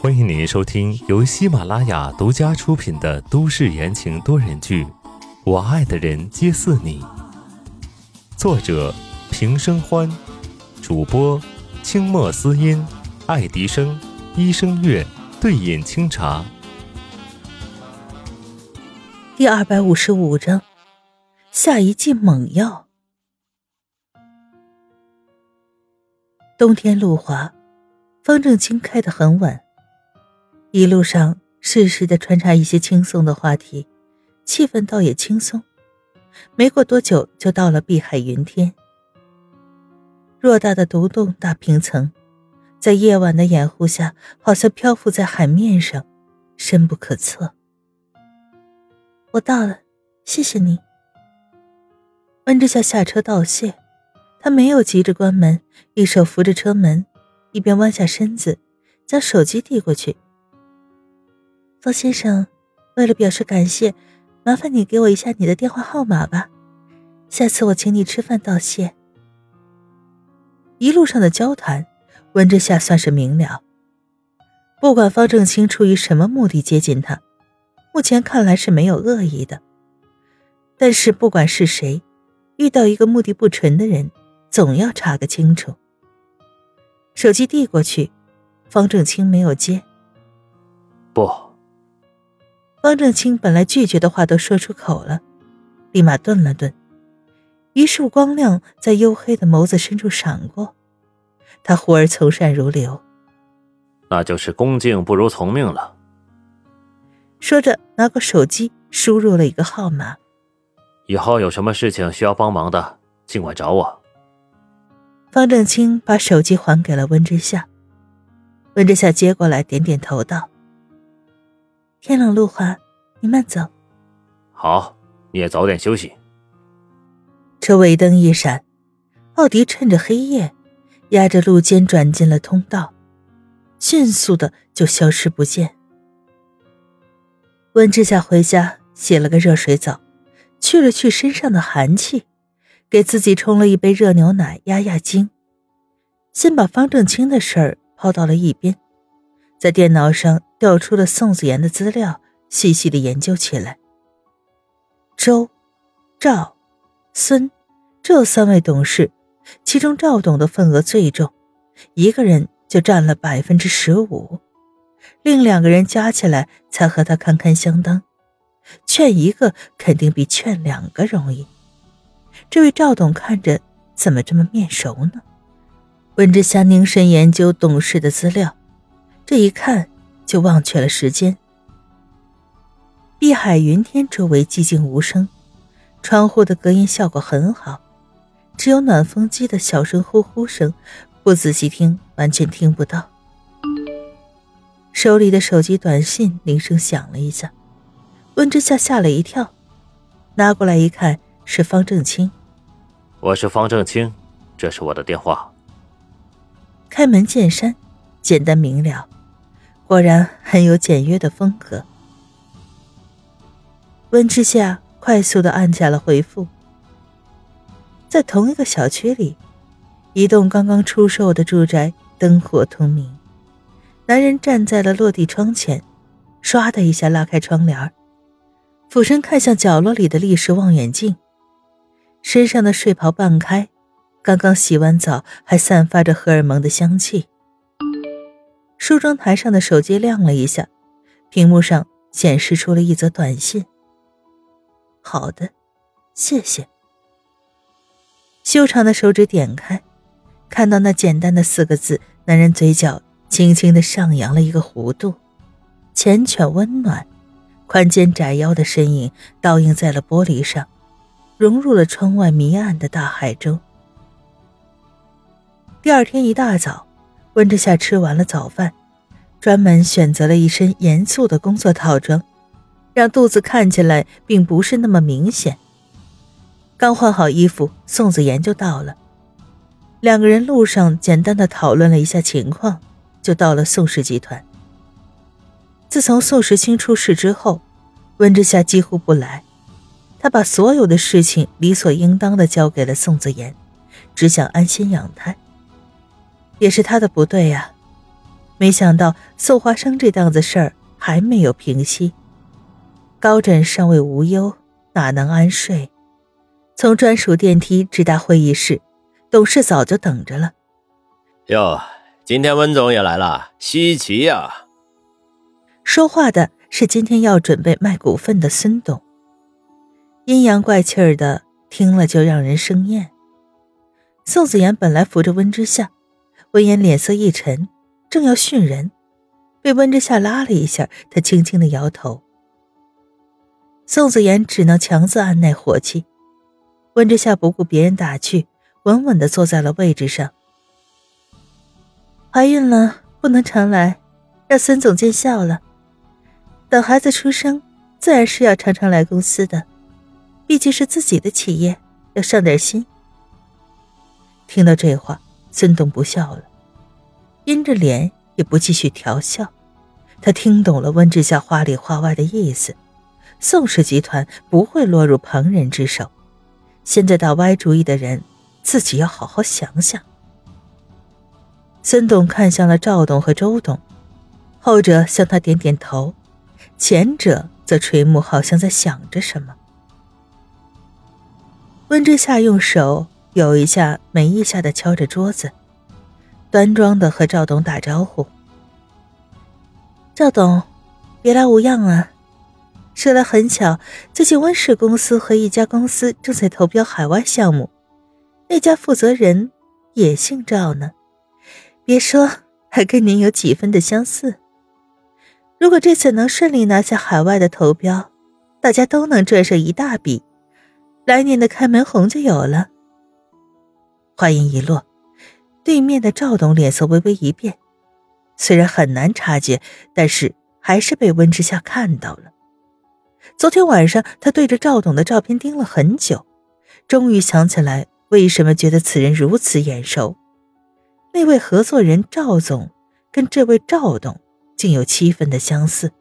欢迎您收听由喜马拉雅独家出品的都市言情多人剧《我爱的人皆似你》，作者平生欢，主播清墨思音、爱迪生、一生月、对饮清茶。第二百五十五章，下一剂猛药。冬天路滑，方正清开得很晚。一路上适时的穿插一些轻松的话题，气氛倒也轻松。没过多久，就到了碧海云天。偌大的独栋大平层，在夜晚的掩护下，好像漂浮在海面上，深不可测。我到了，谢谢你。温之夏下车道谢。他没有急着关门，一手扶着车门，一边弯下身子，将手机递过去。方先生，为了表示感谢，麻烦你给我一下你的电话号码吧，下次我请你吃饭道谢。一路上的交谈，温之夏算是明了。不管方正清出于什么目的接近他，目前看来是没有恶意的。但是不管是谁，遇到一个目的不纯的人。总要查个清楚。手机递过去，方正清没有接。不，方正清本来拒绝的话都说出口了，立马顿了顿，一束光亮在黝黑的眸子深处闪过，他忽而从善如流。那就是恭敬不如从命了。说着，拿过手机输入了一个号码。以后有什么事情需要帮忙的，尽管找我。方正清把手机还给了温之夏，温之夏接过来，点点头道：“天冷路滑，你慢走。”“好，你也早点休息。”车尾灯一闪，奥迪趁着黑夜，压着路肩转进了通道，迅速的就消失不见。温之夏回家洗了个热水澡，去了去身上的寒气。给自己冲了一杯热牛奶压压惊，先把方正清的事儿抛到了一边，在电脑上调出了宋子妍的资料，细细的研究起来。周、赵、孙这三位董事，其中赵董的份额最重，一个人就占了百分之十五，另两个人加起来才和他堪堪相当，劝一个肯定比劝两个容易。这位赵董看着怎么这么面熟呢？温之夏凝神研究董事的资料，这一看就忘却了时间。碧海云天周围寂静无声，窗户的隔音效果很好，只有暖风机的小声呼呼声，不仔细听完全听不到。手里的手机短信铃声响了一下，温之夏吓了一跳，拿过来一看。是方正清，我是方正清，这是我的电话。开门见山，简单明了，果然很有简约的风格。温之夏快速的按下了回复。在同一个小区里，一栋刚刚出售的住宅灯火通明，男人站在了落地窗前，唰的一下拉开窗帘，俯身看向角落里的立式望远镜。身上的睡袍半开，刚刚洗完澡，还散发着荷尔蒙的香气。梳妆台上的手机亮了一下，屏幕上显示出了一则短信。好的，谢谢。修长的手指点开，看到那简单的四个字，男人嘴角轻轻的上扬了一个弧度，缱绻温暖，宽肩窄腰的身影倒映在了玻璃上。融入了窗外迷暗的大海中。第二天一大早，温之夏吃完了早饭，专门选择了一身严肃的工作套装，让肚子看起来并不是那么明显。刚换好衣服，宋子妍就到了。两个人路上简单的讨论了一下情况，就到了宋氏集团。自从宋时清出事之后，温之夏几乎不来。他把所有的事情理所应当的交给了宋子妍，只想安心养胎。也是他的不对呀，没想到宋华生这档子事儿还没有平息，高枕尚未无忧，哪能安睡？从专属电梯直达会议室，董事早就等着了。哟，今天温总也来了，稀奇呀！说话的是今天要准备卖股份的孙董，阴阳怪气儿的，听了就让人生厌。宋子言本来扶着温之夏，闻言脸色一沉，正要训人，被温之夏拉了一下，他轻轻的摇头。宋子言只能强自按耐火气。温之夏不顾别人打趣，稳稳的坐在了位置上。怀孕了，不能常来，让孙总见笑了。等孩子出生，自然是要常常来公司的，毕竟是自己的企业，要上点心。听到这话，孙董不笑了，阴着脸也不继续调笑。他听懂了温之夏话里话外的意思，宋氏集团不会落入旁人之手。现在打歪主意的人，自己要好好想想。孙董看向了赵董和周董，后者向他点点头，前者则垂目，好像在想着什么。温之夏用手有一下没一下的敲着桌子，端庄的和赵董打招呼：“赵董，别来无恙啊。”说来很巧，最近温氏公司和一家公司正在投标海外项目，那家负责人也姓赵呢。别说，还跟您有几分的相似。如果这次能顺利拿下海外的投标，大家都能赚上一大笔，来年的开门红就有了。话音一落，对面的赵董脸色微微一变，虽然很难察觉，但是还是被温之夏看到了。昨天晚上，他对着赵董的照片盯了很久，终于想起来为什么觉得此人如此眼熟。那位合作人赵总跟这位赵董竟有七分的相似。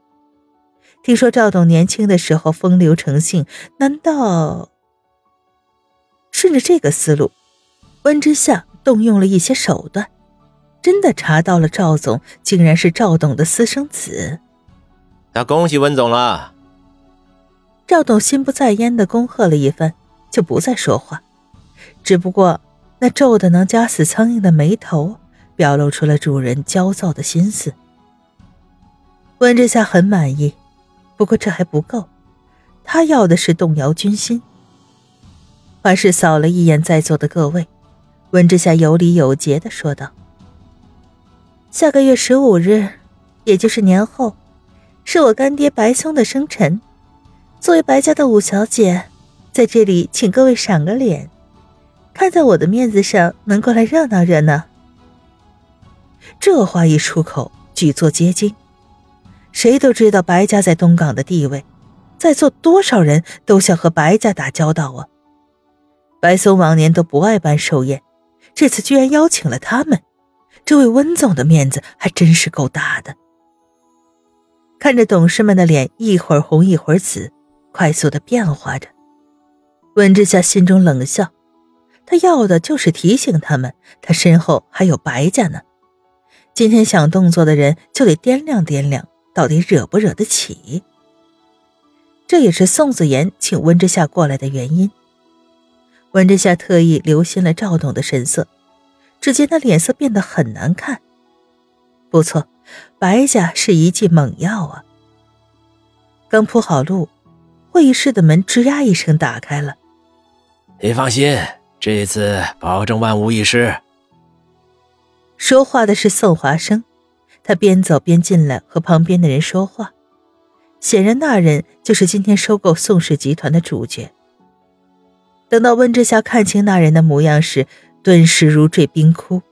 听说赵董年轻的时候风流成性，难道顺着这个思路，温之夏动用了一些手段，真的查到了赵总竟然是赵董的私生子？那恭喜温总了。赵董心不在焉的恭贺了一番，就不再说话。只不过那皱的能夹死苍蝇的眉头，表露出了主人焦躁的心思。温之夏很满意，不过这还不够，他要的是动摇军心。还是扫了一眼在座的各位，温之夏有礼有节的说道：“下个月十五日，也就是年后，是我干爹白松的生辰。”作为白家的五小姐，在这里请各位赏个脸，看在我的面子上，能过来热闹热闹。这话一出口，举座皆惊。谁都知道白家在东港的地位，在座多少人都想和白家打交道啊。白松往年都不爱办寿宴，这次居然邀请了他们，这位温总的面子还真是够大的。看着董事们的脸一会儿红一会儿紫。快速的变化着，温之夏心中冷笑，他要的就是提醒他们，他身后还有白家呢。今天想动作的人就得掂量掂量，到底惹不惹得起。这也是宋子言请温之夏过来的原因。温之夏特意留心了赵董的神色，只见他脸色变得很难看。不错，白家是一剂猛药啊。刚铺好路。会议室的门吱呀一声打开了。你放心，这次保证万无一失。说话的是宋华生，他边走边进来和旁边的人说话。显然，那人就是今天收购宋氏集团的主角。等到温之夏看清那人的模样时，顿时如坠冰窟，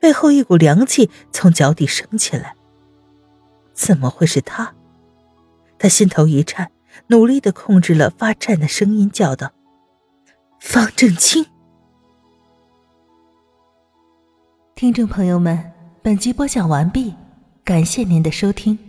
背后一股凉气从脚底升起来。怎么会是他？他心头一颤。努力的控制了发颤的声音，叫道：“方正清。”听众朋友们，本集播讲完毕，感谢您的收听。